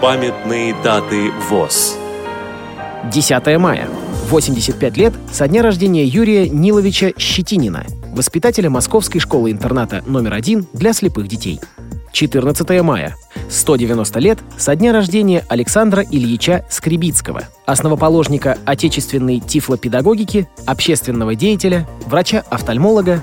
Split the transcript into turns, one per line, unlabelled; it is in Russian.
Памятные даты ВОЗ.
10 мая. 85 лет со дня рождения Юрия Ниловича Щетинина, воспитателя Московской школы-интерната номер один для слепых детей. 14 мая. 190 лет со дня рождения Александра Ильича Скребицкого, основоположника отечественной тифлопедагогики, общественного деятеля, врача-офтальмолога,